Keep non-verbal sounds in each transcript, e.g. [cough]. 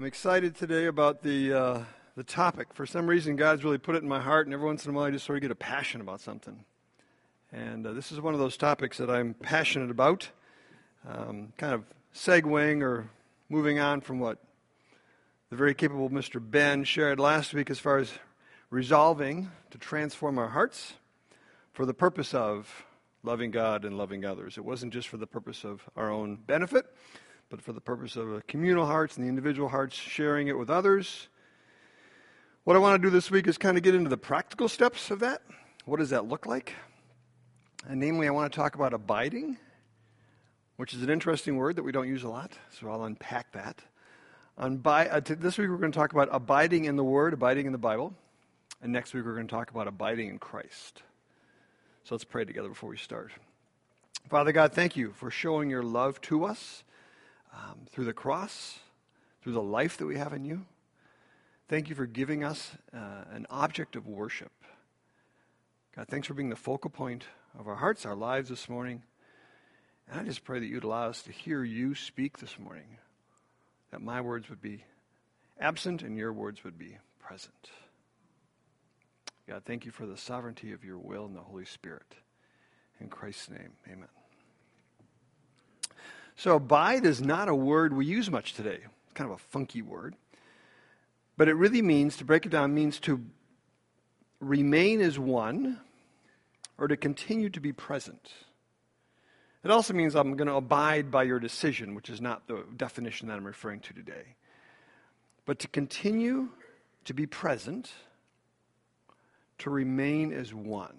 I'm excited today about the, uh, the topic. For some reason, God's really put it in my heart, and every once in a while, I just sort of get a passion about something. And uh, this is one of those topics that I'm passionate about. Um, kind of segueing or moving on from what the very capable Mr. Ben shared last week as far as resolving to transform our hearts for the purpose of loving God and loving others. It wasn't just for the purpose of our own benefit, but for the purpose of the communal hearts and the individual hearts, sharing it with others. What I want to do this week is kind of get into the practical steps of that. What does that look like? And namely, I want to talk about abiding, which is an interesting word that we don't use a lot, so I'll unpack that. On uh, t- this week, we're going to talk about abiding in the Word, abiding in the Bible. And next week, we're going to talk about abiding in Christ. So let's pray together before we start. Father God, thank you for showing your love to us um, through the cross, through the life that we have in you. Thank you for giving us uh, an object of worship. God, thanks for being the focal point of our hearts, our lives this morning. And I just pray that you'd allow us to hear you speak this morning, that my words would be absent and your words would be present. God, thank you for the sovereignty of your will and the Holy Spirit. In Christ's name, amen. So, abide is not a word we use much today. It's kind of a funky word. But it really means, to break it down, means to remain as one or to continue to be present. It also means I'm going to abide by your decision, which is not the definition that I'm referring to today. But to continue to be present, to remain as one.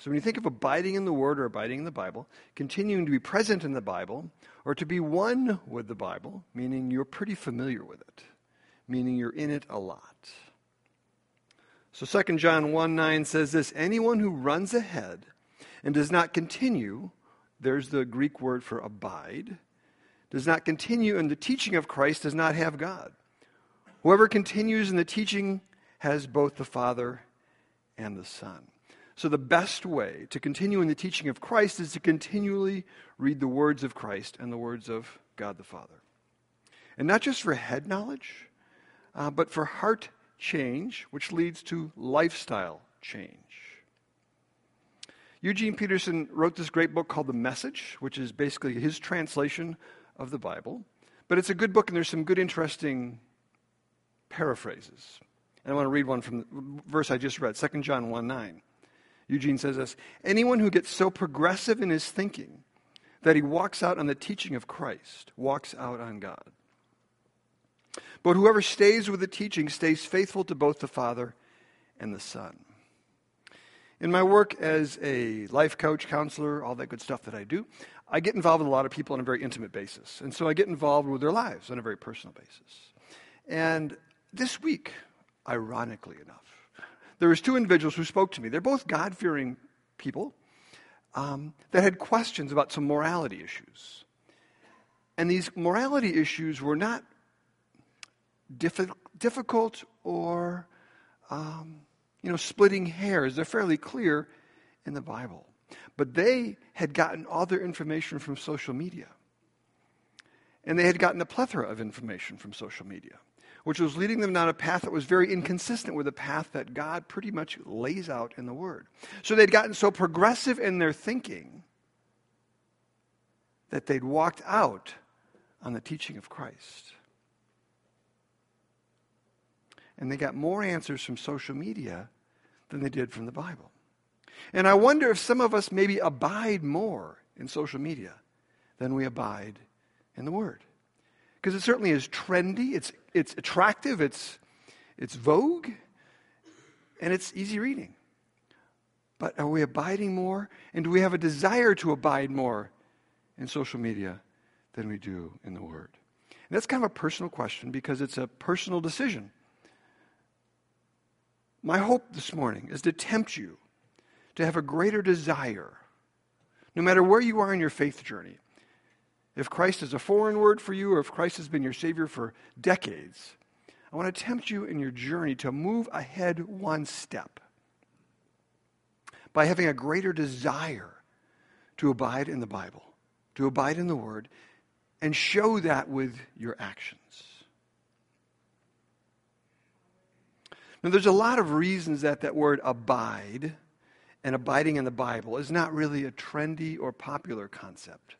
So when you think of abiding in the Word or abiding in the Bible, continuing to be present in the Bible, or to be one with the Bible, meaning you're pretty familiar with it, meaning you're in it a lot. So 2 John 1 9 says this Anyone who runs ahead and does not continue, there's the Greek word for abide, does not continue in the teaching of Christ does not have God. Whoever continues in the teaching has both the Father and the Son. So, the best way to continue in the teaching of Christ is to continually read the words of Christ and the words of God the Father. And not just for head knowledge, uh, but for heart change, which leads to lifestyle change. Eugene Peterson wrote this great book called The Message, which is basically his translation of the Bible. But it's a good book, and there's some good, interesting paraphrases. And I want to read one from the verse I just read, 2 John 1 9. Eugene says this Anyone who gets so progressive in his thinking that he walks out on the teaching of Christ walks out on God. But whoever stays with the teaching stays faithful to both the Father and the Son. In my work as a life coach, counselor, all that good stuff that I do, I get involved with a lot of people on a very intimate basis. And so I get involved with their lives on a very personal basis. And this week, ironically enough, there was two individuals who spoke to me. They're both God-fearing people um, that had questions about some morality issues. And these morality issues were not diffi- difficult or, um, you know, splitting hairs. They're fairly clear in the Bible. But they had gotten all their information from social media. And they had gotten a plethora of information from social media which was leading them down a path that was very inconsistent with the path that God pretty much lays out in the Word. So they'd gotten so progressive in their thinking that they'd walked out on the teaching of Christ. And they got more answers from social media than they did from the Bible. And I wonder if some of us maybe abide more in social media than we abide in the Word. Because it certainly is trendy, it's it's attractive, it's, it's vogue, and it's easy reading. But are we abiding more? And do we have a desire to abide more in social media than we do in the Word? And that's kind of a personal question because it's a personal decision. My hope this morning is to tempt you to have a greater desire, no matter where you are in your faith journey, if Christ is a foreign word for you, or if Christ has been your Savior for decades, I want to tempt you in your journey to move ahead one step by having a greater desire to abide in the Bible, to abide in the Word, and show that with your actions. Now, there's a lot of reasons that that word abide and abiding in the Bible is not really a trendy or popular concept.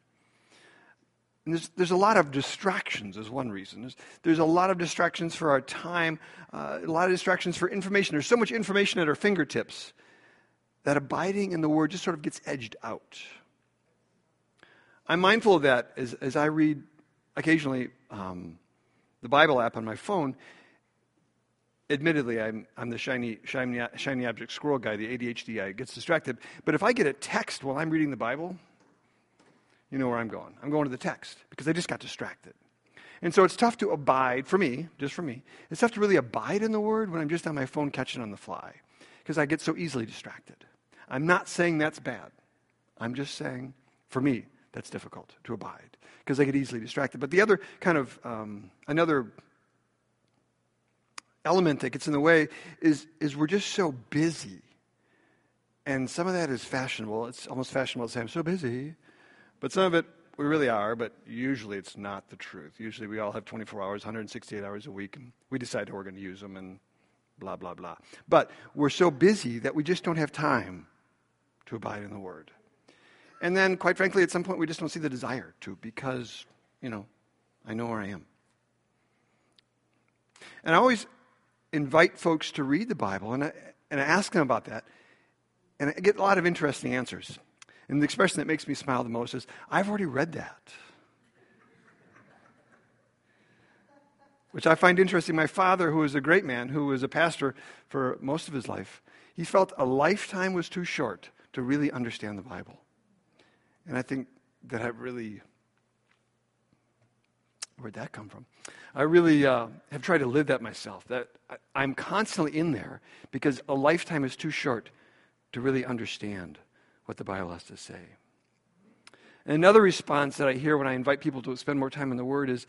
And there's, there's a lot of distractions, is one reason. There's, there's a lot of distractions for our time, uh, a lot of distractions for information. There's so much information at our fingertips that abiding in the Word just sort of gets edged out. I'm mindful of that as, as I read occasionally um, the Bible app on my phone. Admittedly, I'm, I'm the shiny, shiny, shiny object squirrel guy, the ADHD guy, gets distracted. But if I get a text while I'm reading the Bible, you know where I'm going. I'm going to the text because I just got distracted. And so it's tough to abide, for me, just for me, it's tough to really abide in the Word when I'm just on my phone catching on the fly because I get so easily distracted. I'm not saying that's bad. I'm just saying, for me, that's difficult to abide because I get easily distracted. But the other kind of, um, another element that gets in the way is, is we're just so busy. And some of that is fashionable. It's almost fashionable to say, I'm so busy. But some of it we really are, but usually it's not the truth. Usually we all have 24 hours, 168 hours a week, and we decide how we're going to use them and blah, blah, blah. But we're so busy that we just don't have time to abide in the Word. And then, quite frankly, at some point we just don't see the desire to because, you know, I know where I am. And I always invite folks to read the Bible and I, and I ask them about that, and I get a lot of interesting answers. And the expression that makes me smile the most is, I've already read that. Which I find interesting. My father, who was a great man, who was a pastor for most of his life, he felt a lifetime was too short to really understand the Bible. And I think that I really, where'd that come from? I really uh, have tried to live that myself, that I, am constantly in there because a lifetime is too short to really understand what the Bible has to say. And another response that I hear when I invite people to spend more time in the Word is,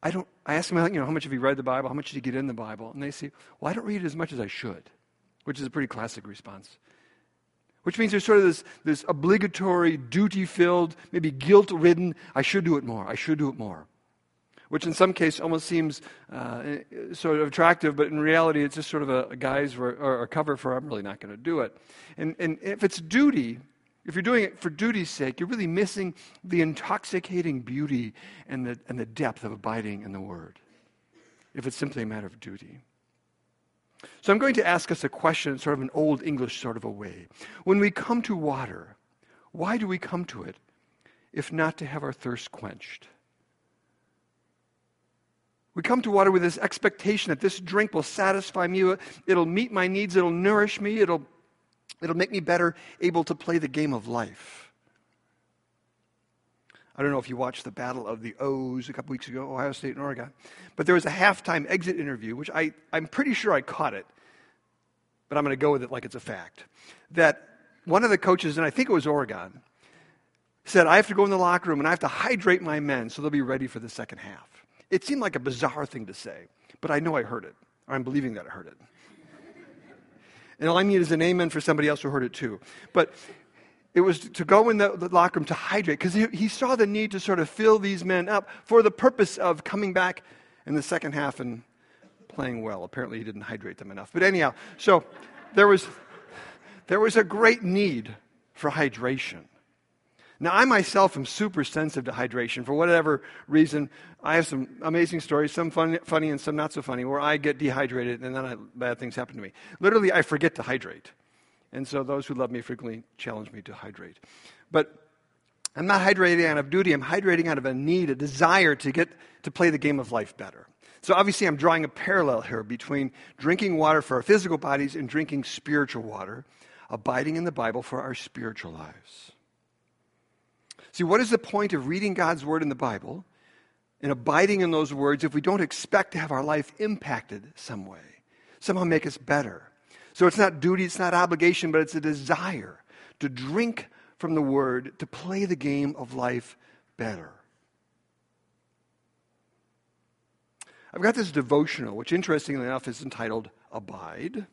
I don't. I ask them, you know, how much have you read the Bible? How much did you get in the Bible? And they say, well, I don't read it as much as I should, which is a pretty classic response. Which means there's sort of this, this obligatory, duty-filled, maybe guilt-ridden. I should do it more. I should do it more which in some cases almost seems uh, sort of attractive, but in reality it's just sort of a, a guise for, or a cover for I'm really not going to do it. And, and if it's duty, if you're doing it for duty's sake, you're really missing the intoxicating beauty and the, and the depth of abiding in the Word. If it's simply a matter of duty. So I'm going to ask us a question, sort of an old English sort of a way. When we come to water, why do we come to it if not to have our thirst quenched? We come to water with this expectation that this drink will satisfy me, it'll meet my needs, it'll nourish me, it'll, it'll make me better able to play the game of life. I don't know if you watched the Battle of the O's a couple weeks ago, Ohio State and Oregon, but there was a halftime exit interview, which I, I'm pretty sure I caught it, but I'm going to go with it like it's a fact. That one of the coaches, and I think it was Oregon, said, I have to go in the locker room and I have to hydrate my men so they'll be ready for the second half. It seemed like a bizarre thing to say, but I know I heard it. I'm believing that I heard it. and all I need is an amen for somebody else who heard it too. But it was to go in the, the locker room to hydrate because he, he saw the need to sort of fill these men up for the purpose of coming back in the second half and playing well. Apparently, he didn't hydrate them enough. But anyhow, so there was, there was a great need for hydration. Now, I myself am super sensitive to hydration for whatever reason. I have some amazing stories, some fun, funny and some not so funny, where I get dehydrated and then I, bad things happen to me. Literally, I forget to hydrate. And so those who love me frequently challenge me to hydrate. But I'm not hydrating out of duty, I'm hydrating out of a need, a desire to get to play the game of life better. So obviously, I'm drawing a parallel here between drinking water for our physical bodies and drinking spiritual water, abiding in the Bible for our spiritual lives. See, what is the point of reading God's word in the Bible and abiding in those words if we don't expect to have our life impacted some way, somehow make us better? So it's not duty, it's not obligation, but it's a desire to drink from the word, to play the game of life better. I've got this devotional, which interestingly enough is entitled Abide. And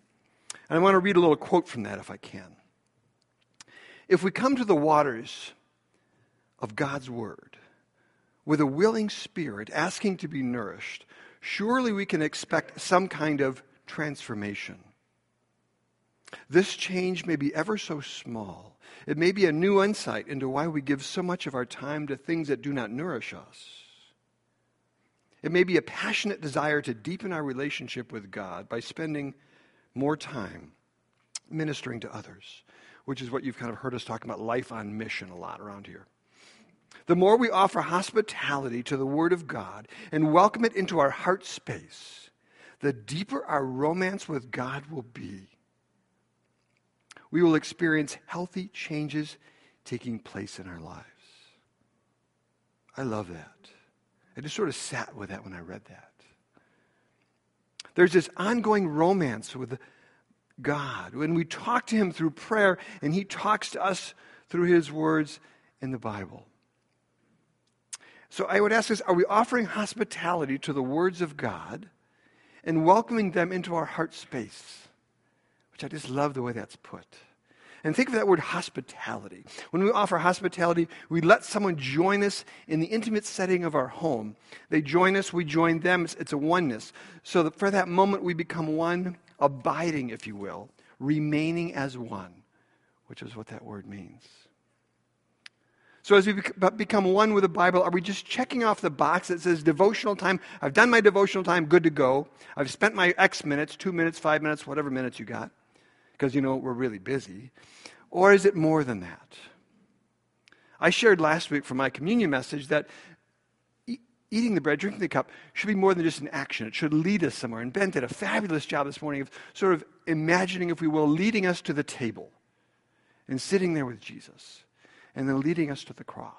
I want to read a little quote from that if I can. If we come to the waters of God's Word with a willing spirit asking to be nourished, surely we can expect some kind of transformation. This change may be ever so small. It may be a new insight into why we give so much of our time to things that do not nourish us. It may be a passionate desire to deepen our relationship with God by spending more time ministering to others, which is what you've kind of heard us talk about life on mission a lot around here. The more we offer hospitality to the Word of God and welcome it into our heart space, the deeper our romance with God will be. We will experience healthy changes taking place in our lives. I love that. I just sort of sat with that when I read that. There's this ongoing romance with God when we talk to Him through prayer and He talks to us through His words in the Bible. So I would ask us are we offering hospitality to the words of God and welcoming them into our heart space? Which I just love the way that's put. And think of that word hospitality. When we offer hospitality, we let someone join us in the intimate setting of our home. They join us, we join them. It's, it's a oneness. So that for that moment, we become one, abiding, if you will, remaining as one, which is what that word means. So, as we become one with the Bible, are we just checking off the box that says devotional time? I've done my devotional time, good to go. I've spent my X minutes, two minutes, five minutes, whatever minutes you got, because you know we're really busy. Or is it more than that? I shared last week from my communion message that e- eating the bread, drinking the cup, should be more than just an action. It should lead us somewhere. And Ben did a fabulous job this morning of sort of imagining, if we will, leading us to the table and sitting there with Jesus and then leading us to the cross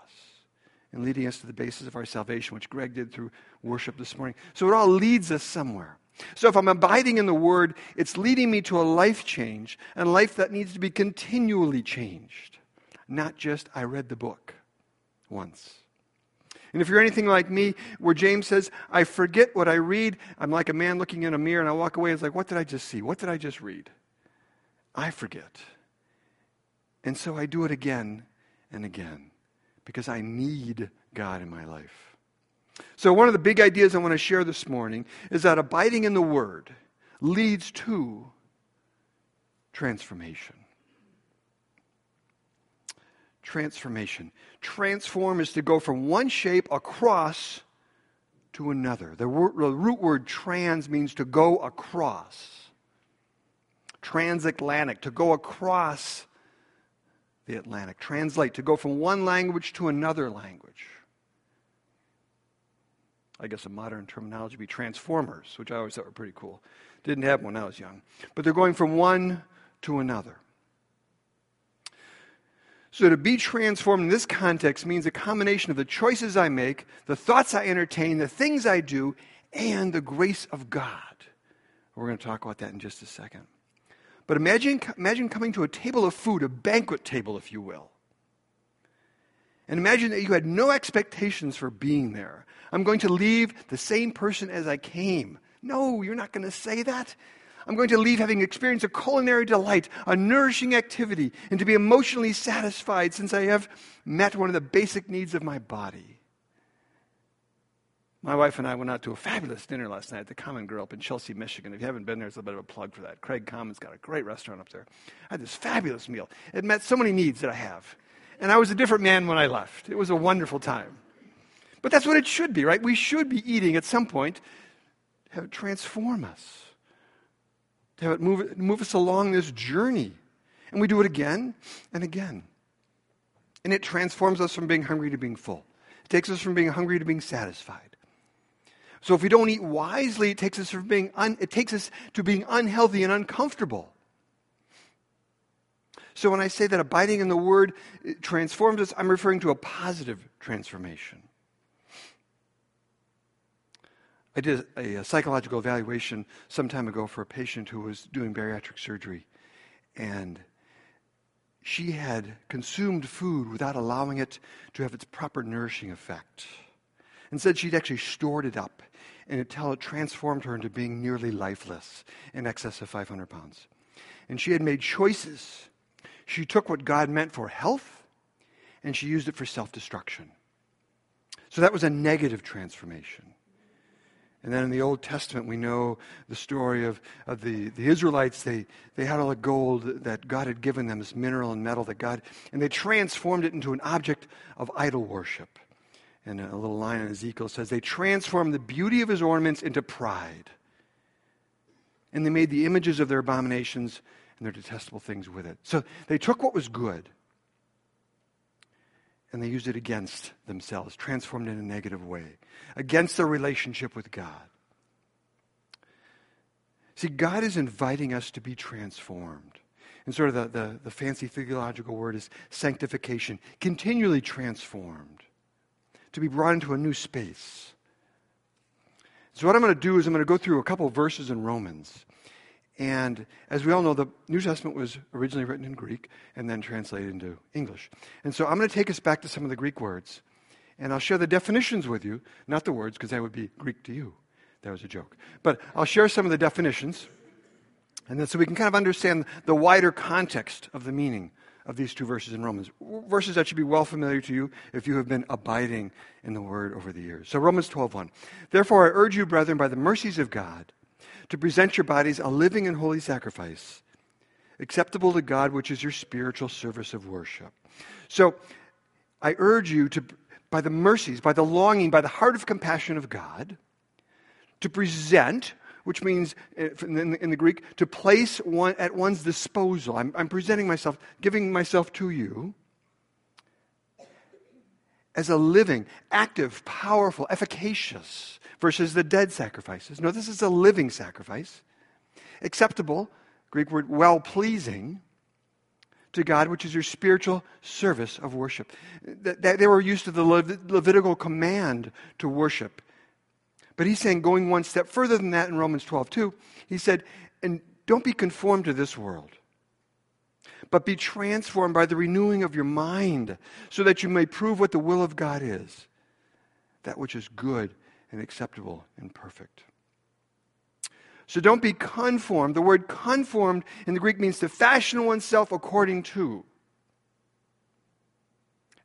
and leading us to the basis of our salvation, which Greg did through worship this morning. So it all leads us somewhere. So if I'm abiding in the Word, it's leading me to a life change, and a life that needs to be continually changed, not just I read the book once. And if you're anything like me, where James says, I forget what I read, I'm like a man looking in a mirror and I walk away, it's like, what did I just see? What did I just read? I forget. And so I do it again and again because I need God in my life. So, one of the big ideas I want to share this morning is that abiding in the Word leads to transformation. Transformation. Transform is to go from one shape across to another. The, root word trans means to go across. Transatlantic, to go across the Atlantic. Translate, to go from one language to another language. I guess a modern terminology would be transformers, which I always thought were pretty cool. Didn't have one when I was young. But they're going from one to another. So to be transformed in this context means a combination of the choices I make, the thoughts I entertain, the things I do, and the grace of God. We're going to talk about that in just a second. But imagine, imagine coming to a table of food, a banquet table, if you will. And imagine that you had no expectations for being there. I'm going to leave the same person as I came. No, you're not going to say that. I'm going to leave having experienced a culinary delight, a nourishing activity, and to be emotionally satisfied since I have met one of the basic needs of my body. My wife and I went out to a fabulous dinner last night at the Common Grill up in Chelsea, Michigan. If you haven't been there, it's a bit of a plug for that. Craig Common's got a great restaurant up there. I had this fabulous meal. It met so many needs that I have. And I was a different man when I left. It was a wonderful time. But that's what it should be, right? We should be eating at some point, to have it transform us, to have it move, move us along this journey. And we do it again and again. And it transforms us from being hungry to being full. It takes us from being hungry to being satisfied. So if we don't eat wisely, it takes us from being un, it takes us to being unhealthy and uncomfortable. So when I say that abiding in the word transforms us, I'm referring to a positive transformation. I did a, psychological evaluation some time ago for a patient who was doing bariatric surgery. And she had consumed food without allowing it to have its proper nourishing effect. Instead, she'd actually stored it up and until it transformed her into being nearly lifeless in excess of 500 pounds. And she had made choices. She took what God meant for health and she used it for self destruction. So that was a negative transformation. And then in the Old Testament, we know the story of, of the, the Israelites. They, they had all the gold that God had given them, this mineral and metal that God, and they transformed it into an object of idol worship. And a little line in Ezekiel says, They transformed the beauty of his ornaments into pride. And they made the images of their abominations and their detestable things with it. So they took what was good and they used it against themselves, transformed in a negative way, against their relationship with God. See, God is inviting us to be transformed. And sort of the, the, the fancy theological word is sanctification, continually transformed, to be brought into a new space. So, what I'm going to do is I'm going to go through a couple verses in Romans. And as we all know, the New Testament was originally written in Greek and then translated into English. And so I'm going to take us back to some of the Greek words. And I'll share the definitions with you, not the words, because that would be Greek to you. That was a joke. But I'll share some of the definitions. And then so we can kind of understand the wider context of the meaning of these two verses in Romans. Verses that should be well familiar to you if you have been abiding in the word over the years. So Romans 12:1. Therefore I urge you, brethren, by the mercies of God, to present your bodies a living and holy sacrifice, acceptable to God, which is your spiritual service of worship. So I urge you to, by the mercies, by the longing, by the heart of compassion of God, to present, which means eh, in the, in the Greek, to place one at one's disposal. I'm, I'm presenting myself, giving myself to you as a living, active, powerful, efficacious, versus the dead sacrifices. No, this is a living sacrifice. Acceptable, Greek word well pleasing to God, which is your spiritual service of worship. They were used to the Levitical command to worship. But he's saying, going one step further than that in Romans 12, 2, he said, and don't be conformed to this world, but be transformed by the renewing of your mind, so that you may prove what the will of God is, that which is good and acceptable and perfect. So don't be conformed. The word conformed in the Greek means to fashion oneself according to.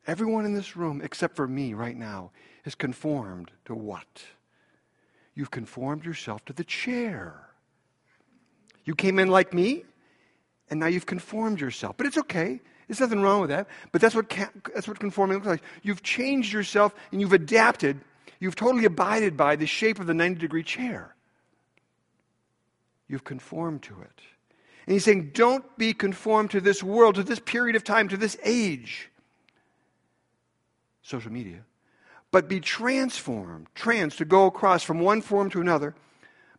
Everyone in this room, except for me right now, is conformed to what? You've conformed yourself to the chair. You came in like me, and now you've conformed yourself. But it's okay. There's nothing wrong with that. But that's what, that's what conforming looks like. You've changed yourself and you've adapted You've totally abided by the shape of the 90 degree chair. You've conformed to it. And he's saying, don't be conformed to this world, to this period of time, to this age. Social media. But be transformed, trans, to go across from one form to another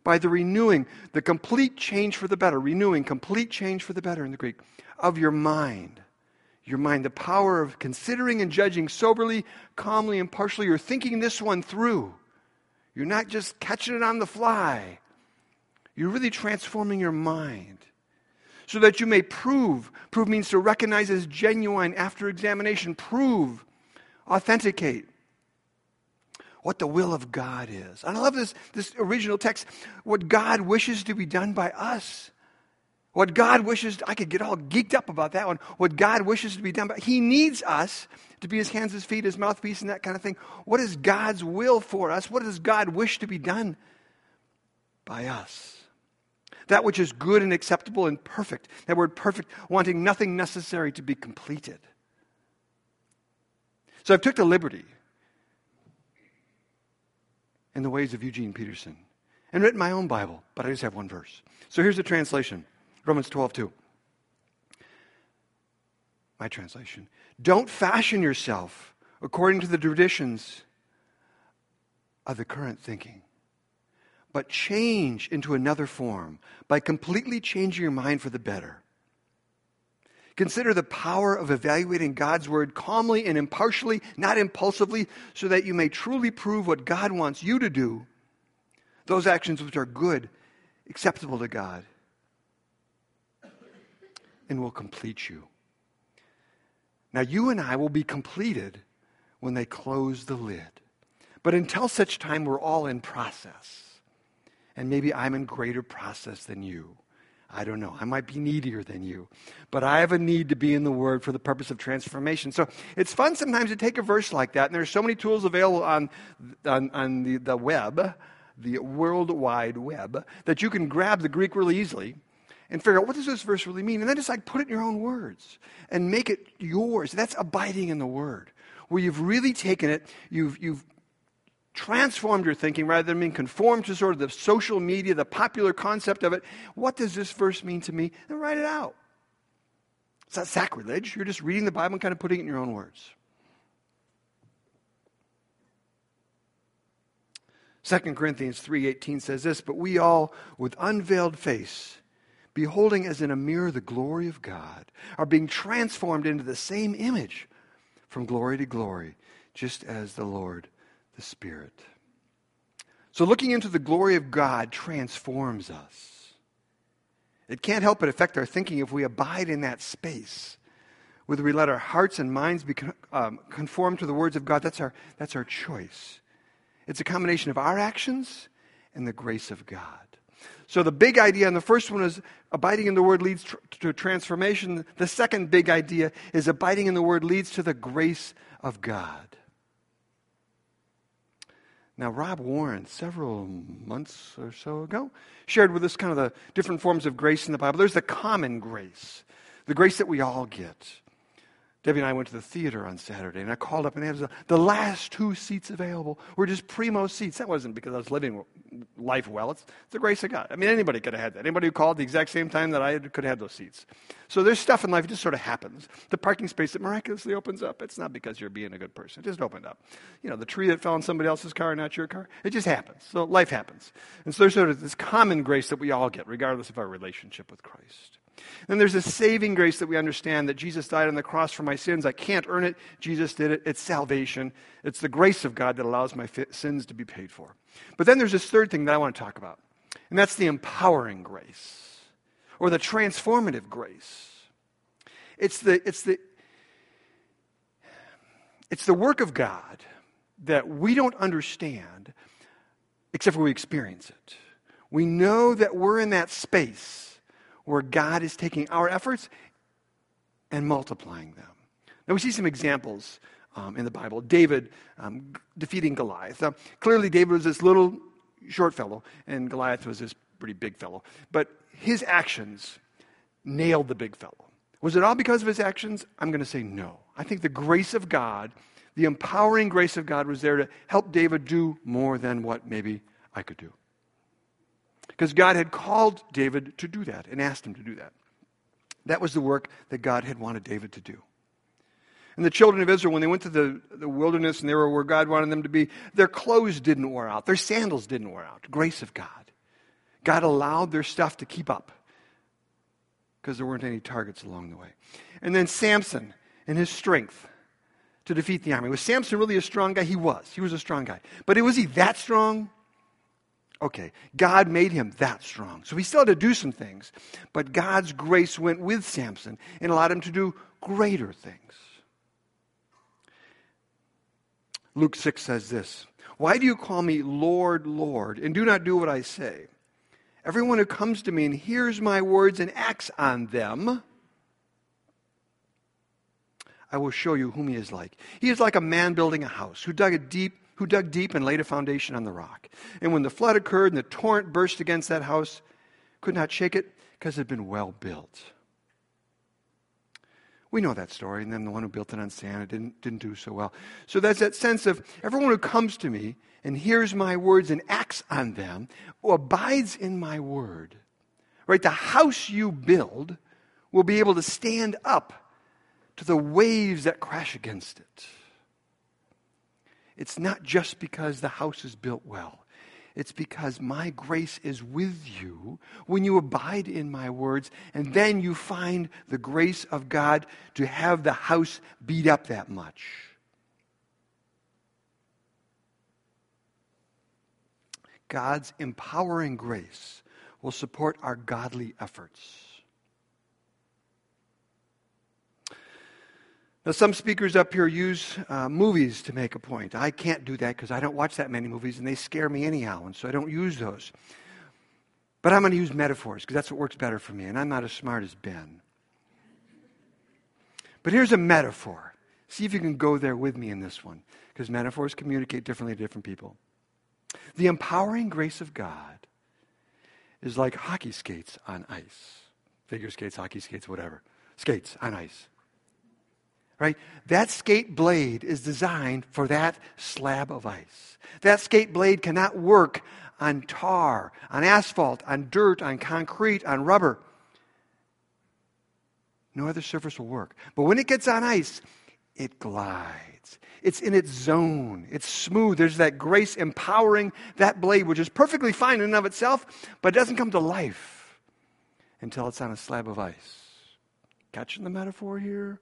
by the renewing, the complete change for the better, renewing, complete change for the better in the Greek, of your mind your mind, the power of considering and judging soberly, calmly, impartially. You're thinking this one through. You're not just catching it on the fly. You're really transforming your mind so that you may prove. Prove means to recognize as genuine after examination. Prove, authenticate what the will of God is. And I love this, this original text. What God wishes to be done by us. What God wishes, I could get all geeked up about that one. What God wishes to be done, but He needs us to be His hands, His feet, His mouthpiece, and that kind of thing. What is God's will for us? What does God wish to be done by us? That which is good and acceptable and perfect. That word perfect, wanting nothing necessary to be completed. So I've took the liberty in the ways of Eugene Peterson and written my own Bible, but I just have one verse. So here's the translation. Romans 12, 2. My translation. Don't fashion yourself according to the traditions of the current thinking, but change into another form by completely changing your mind for the better. Consider the power of evaluating God's word calmly and impartially, not impulsively, so that you may truly prove what God wants you to do, those actions which are good, acceptable to God, and will complete you. Now, you and I will be completed when they close the lid. But until such time, we're all in process. And maybe I'm in greater process than you. I don't know. I might be needier than you. But I have a need to be in the Word for the purpose of transformation. So it's fun sometimes to take a verse like that, and there's so many tools available on, on, on the, the web the World Wide Web that you can grab the Greek really easily and figure out what does this verse really mean, and then just like put it in your own words and make it yours. That's abiding in the Word, where you've really taken it, you've you've transformed your thinking rather than being conformed to sort of the social media, the popular concept of it. What does this verse mean to me? And write it out. It's not sacrilege. You're just reading the Bible and kind of putting it in your own words. 2 Corinthians 3:18 says this, but we all with unveiled face beholding as in a mirror the glory of God are being transformed into the same image from glory to glory, just as the Lord the Spirit. So looking into the glory of God transforms us. It can't help but affect our thinking if we abide in that space. Whether we let our hearts and minds be um, conform to the words of God, that's our, that's our choice. It's a combination of our actions and the grace of God. So the big idea, and the first one is abiding in the Word leads tr- to transformation. The second big idea is abiding in the Word leads to the grace of God. Now, Rob Warren, several months or so ago, shared with us kind of the different forms of grace in the Bible. There's the common grace, the grace that we all get. Debbie and I went to the theater on Saturday, and I called up and they had the last two seats available were just primo seats. That wasn't because I was living life well. It's the grace of God. I mean, anybody could have had that. Anybody who called the exact same time that I could have had those seats. So there's stuff in life that just sort of happens. The parking space that miraculously opens up. It's not because you're being a good person. It just opened up. You know, the tree that fell in somebody else's car, not your car. It just happens. So life happens. And so there's sort of this common grace that we all get, regardless of our relationship with Christ. Then there's a saving grace that we understand that Jesus died on the cross for my sins. I can't earn it. Jesus did it. It's salvation. It's the grace of God that allows my sins to be paid for. But then there's this third thing that I want to talk about, and that's the empowering grace or the transformative grace. It's the, it's the, it's the work of God that we don't understand except for we experience it. We know that we're in that space where God is taking our efforts and multiplying them. Now, we see some examples um, in the Bible. David um, defeating Goliath. Uh, clearly, David was this little short fellow, and Goliath was this pretty big fellow. But his actions nailed the big fellow. Was it all because of his actions? I'm going to say no. I think the grace of God, the empowering grace of God, was there to help David do more than what maybe I could do. Because God had called David to do that and asked him to do that. That was the work that God had wanted David to do. And the children of Israel, when they went to the, the wilderness and they were where God wanted them to be, their clothes didn't wear out. Their sandals didn't wear out. Grace of God. God allowed their stuff to keep up because there weren't any targets along the way. And then Samson and his strength to defeat the army. Was Samson really a strong guy? He was. He was a strong guy. But was he that strong? Okay, God made him that strong. So he still had to do some things, but God's grace went with Samson and allowed him to do greater things. Luke 6 says this Why do you call me Lord, Lord, and do not do what I say? Everyone who comes to me and hears my words and acts on them, I will show you whom he is like. He is like a man building a house who dug a deep who dug deep and laid a foundation on the rock. And when the flood occurred and the torrent burst against that house, could not shake it because it had been well built. We know that story, and then the one who built it on sand it didn't, didn't do so well. So that's that sense of everyone who comes to me and hears my words and acts on them, or abides in my word. Right? The house you build will be able to stand up to the waves that crash against it. It's not just because the house is built well. It's because my grace is with you when you abide in my words, and then you find the grace of God to have the house beat up that much. God's empowering grace will support our godly efforts. Now, some speakers up here use uh, movies to make a point. I can't do that because I don't watch that many movies and they scare me anyhow, and so I don't use those. But I'm going to use metaphors because that's what works better for me, and I'm not as smart as Ben. But here's a metaphor. See if you can go there with me in this one, because metaphors communicate differently to different people. The empowering grace of God is like hockey skates on ice. Figure skates, hockey skates, whatever. Skates on ice. Right? That skate blade is designed for that slab of ice. That skate blade cannot work on tar, on asphalt, on dirt, on concrete, on rubber. No other surface will work. But when it gets on ice, it glides. It's in its zone. It's smooth. There's that grace empowering that blade, which is perfectly fine in and of itself, but it doesn't come to life until it's on a slab of ice. Catching the metaphor here?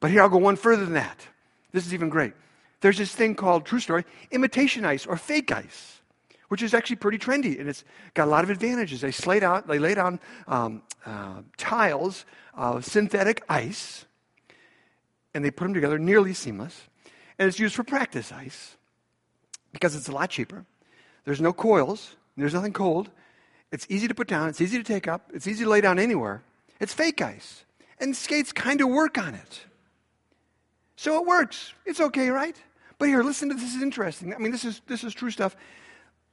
But here I'll go one further than that. This is even great. There's this thing called, true story, imitation ice or fake ice, which is actually pretty trendy and it's got a lot of advantages. They, slay down, they lay down um, uh, tiles of synthetic ice and they put them together nearly seamless. And it's used for practice ice because it's a lot cheaper. There's no coils, there's nothing cold. It's easy to put down, it's easy to take up, it's easy to lay down anywhere. It's fake ice. And skates kind of work on it. So it works. It's okay, right? But here, listen to this, this is interesting. I mean, this is this is true stuff.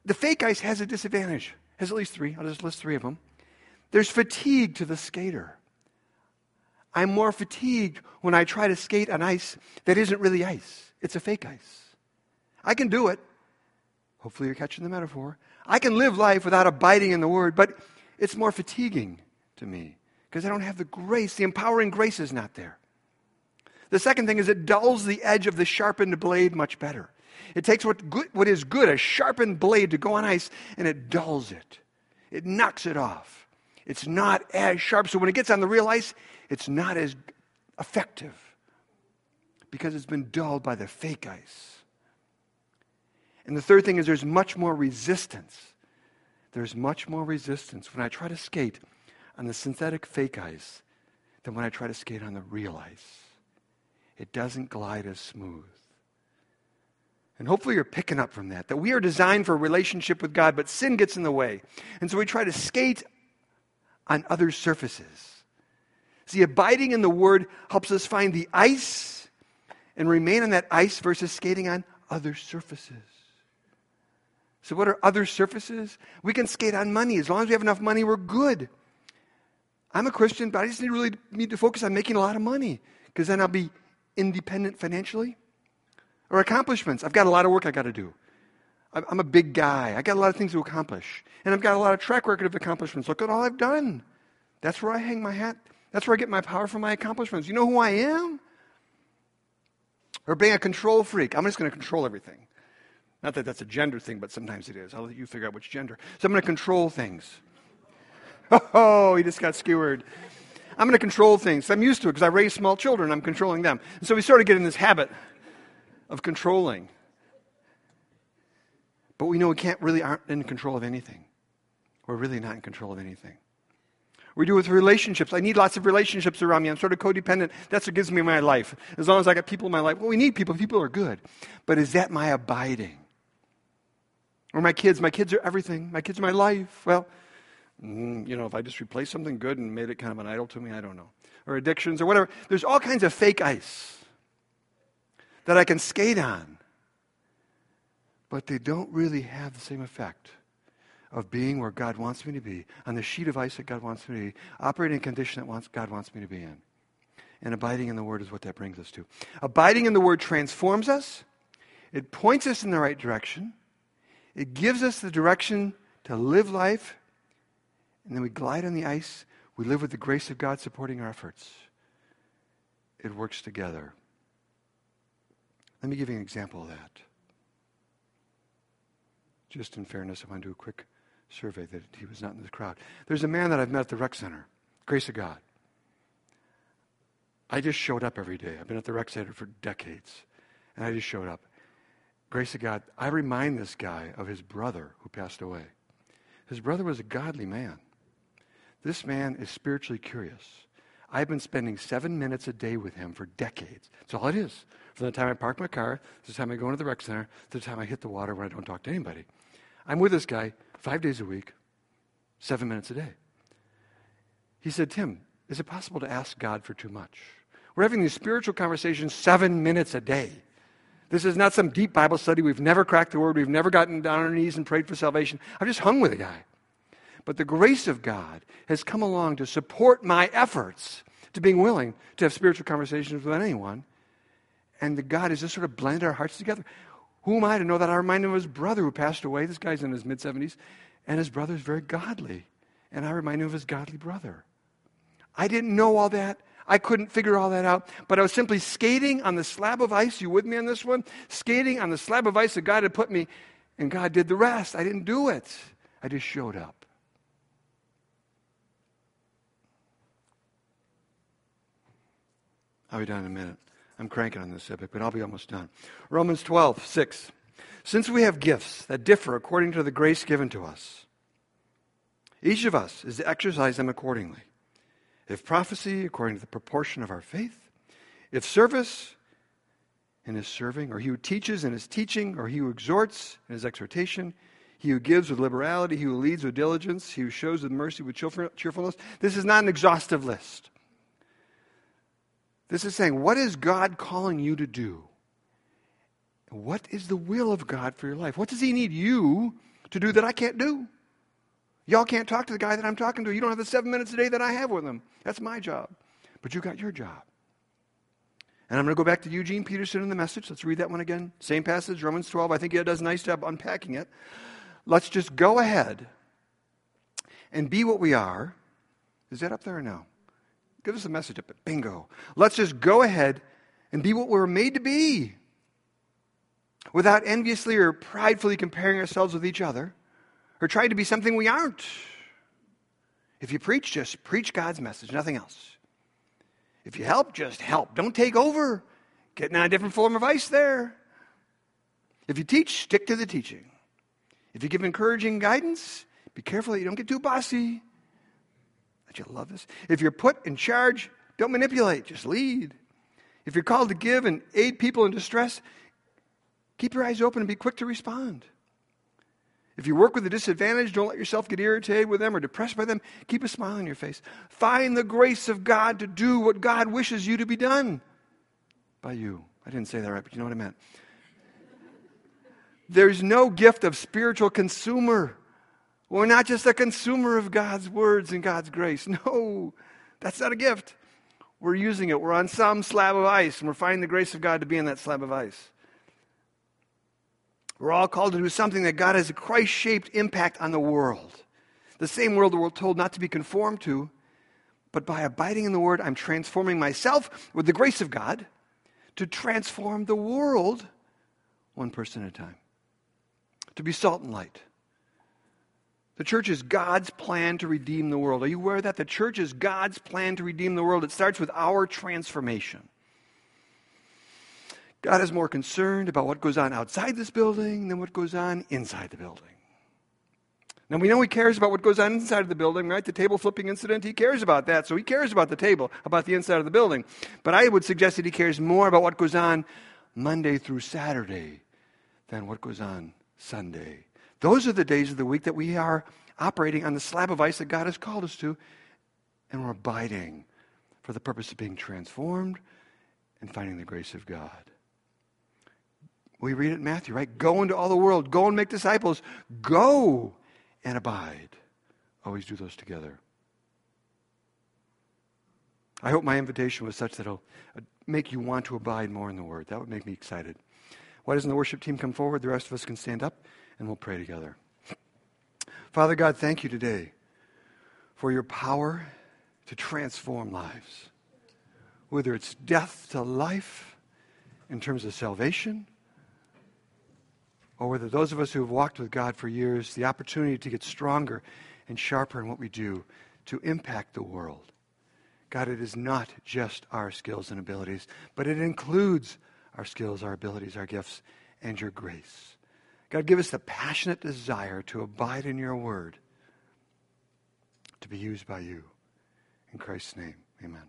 The fake ice has a disadvantage. Has at least three. I'll just list three of them. There's fatigue to the skater. I'm more fatigued when I try to skate on ice that isn't really ice. It's a fake ice. I can do it. Hopefully, you're catching the metaphor. I can live life without abiding in the word, but it's more fatiguing to me because I don't have the grace. The empowering grace is not there. The second thing is it dulls the edge of the sharpened blade much better. It takes what, good, what is good, a sharpened blade, to go on ice, and it dulls it. It knocks it off. It's not as sharp. So when it gets on the real ice, it's not as effective because it's been dulled by the fake ice. And the third thing is there's much more resistance. There's much more resistance when I try to skate on the synthetic fake ice than when I try to skate on the real ice it doesn't glide as smooth. And hopefully you're picking up from that, that we are designed for a relationship with God, but sin gets in the way. And so we try to skate on other surfaces. See, abiding in the Word helps us find the ice and remain on that ice versus skating on other surfaces. So, what are other surfaces? We can skate on money. As long as we have enough money, we're good. I'm a Christian, but I just need really need to focus on making a lot of money because then I'll be independent financially? Or accomplishments. I've got a lot of work I got to do. I'm a big guy. I got a lot of things to accomplish. And I've got a lot of track record of accomplishments. Look at all I've done. That's where I hang my hat. That's where I get my power from my accomplishments. You know who I am? Or being a control freak. I'm just going to control everything. Not that that's a gender thing, but sometimes it is. I'll let you figure out which gender. So I'm going to control things. [laughs] Oh, he just got skewered. I'm going to control things. I'm used to it because I raise small children. I'm controlling them. And so we started getting this habit of controlling. But we know we can't really aren't in control of anything. We're really not in control of anything. We do with relationships. I need lots of relationships around me. I'm sort of codependent. That's what gives me my life. As long as I got people in my life. Well, we need people. People are good. But is that my abiding? Or my kids? My kids are everything. My kids are my life. Well, Mm, you know, if I just replaced something good and made it kind of an idol to me, I don't know. Or addictions or whatever. There's all kinds of fake ice that I can skate on, but they don't really have the same effect of being where God wants me to be, on the sheet of ice that God wants me to be, operating in a condition that wants, God wants me to be in. And abiding in the Word is what that brings us to. Abiding in the Word transforms us, it points us in the right direction, it gives us the direction to live life and then we glide on the ice. We live with the grace of God supporting our efforts. It works together. Let me give you an example of that. Just in fairness, I want to do a quick survey that he was not in the crowd. There's a man that I've met at the rec center, Grace of God. I just showed up every day. I've been at the rec center for decades, and I just showed up. Grace of God, I remind this guy of his brother who passed away. His brother was a godly man. This man is spiritually curious. I've been spending seven minutes a day with him for decades. That's all it is. From the time I park my car, to the time I go into the rec center, to the time I hit the water when I don't talk to anybody. I'm with this guy five days a week, seven minutes a day. He said, Tim, is it possible to ask God for too much? We're having these spiritual conversations seven minutes a day. This is not some deep Bible study. We've never cracked the word. We've never gotten down on our knees and prayed for salvation. I've just hung with a guy. But the grace of God has come along to support my efforts to being willing to have spiritual conversations with anyone. And the God has just sort of blended our hearts together. Who am I to know that I remind him of his brother who passed away? This guy's in his mid 70s, and his brother's very godly. And I remind him of his godly brother. I didn't know all that. I couldn't figure all that out, but I was simply skating on the slab of ice. You with me on this one? Skating on the slab of ice that God had put me, and God did the rest. I didn't do it, I just showed up. I'll be done in a minute. I'm cranking on this subject, but I'll be almost done. Romans 12, 6. Since we have gifts that differ according to the grace given to us, each of us is to exercise them accordingly. If prophecy, according to the proportion of our faith, if service in his serving, or he who teaches in his teaching, or he who exhorts in his exhortation, he who gives with liberality, he who leads with diligence, he who shows with mercy with cheerfulness. This is not an exhaustive list. This is saying, what is God calling you to do? What is the will of God for your life? What does He need you to do that I can't do? Y'all can't talk to the guy that I'm talking to. You don't have the seven minutes a day that I have with him. That's my job. But you got your job. And I'm going to go back to Eugene Peterson in the message. Let's read that one again. Same passage, Romans 12. I think he does a nice job unpacking it. Let's just go ahead and be what we are. Is that up there or no? Give us a message up it. Bingo. Let's just go ahead and be what we're made to be without enviously or pridefully comparing ourselves with each other or trying to be something we aren't. If you preach, just preach God's message, nothing else. If you help, just help. Don't take over. Getting on a different form of ice there. If you teach, stick to the teaching. If you give encouraging guidance, be careful that you don't get too bossy. Don't you love this? If you're put in charge, don't manipulate, just lead. If you're called to give and aid people in distress, keep your eyes open and be quick to respond. If you work with a disadvantage, don't let yourself get irritated with them or depressed by them. Keep a smile on your face. Find the grace of God to do what God wishes you to be done by you. I didn't say that right, but you know what I meant. There's no gift of spiritual consumer. We're not just a consumer of God's words and God's grace. [laughs] No, that's not a gift. We're using it. We're on some slab of ice, and we're finding the grace of God to be on that slab of ice. We're all called to do something that God has a Christ shaped impact on the world. The same world that we're told not to be conformed to, but by abiding in the Word, I'm transforming myself with the grace of God to transform the world one person at a time. To be salt and light. The church is God's plan to redeem the world. Are you aware of that? The church is God's plan to redeem the world. It starts with our transformation. God is more concerned about what goes on outside this building than what goes on inside the building. Now, we know He cares about what goes on inside of the building, right? The table flipping incident, He cares about that. So He cares about the table, about the inside of the building. But I would suggest that He cares more about what goes on Monday through Saturday than what goes on Sunday. Those are the days of the week that we are operating on the slab of ice that God has called us to, and we're abiding for the purpose of being transformed and finding the grace of God. We read it in Matthew, right? Go into all the world, go and make disciples, go and abide. Always do those together. I hope my invitation was such that it'll make you want to abide more in the Word. That would make me excited. Why doesn't the worship team come forward? The rest of us can stand up and we'll pray together. Father God, thank you today for your power to transform lives, whether it's death to life in terms of salvation or whether those of us who have walked with God for years, the opportunity to get stronger and sharper in what we do to impact the world. God, it is not just our skills and abilities, but it includes our skills, our abilities, our gifts, and your grace. God, give us the passionate desire to abide in your word, to be used by you. In Christ's name, amen.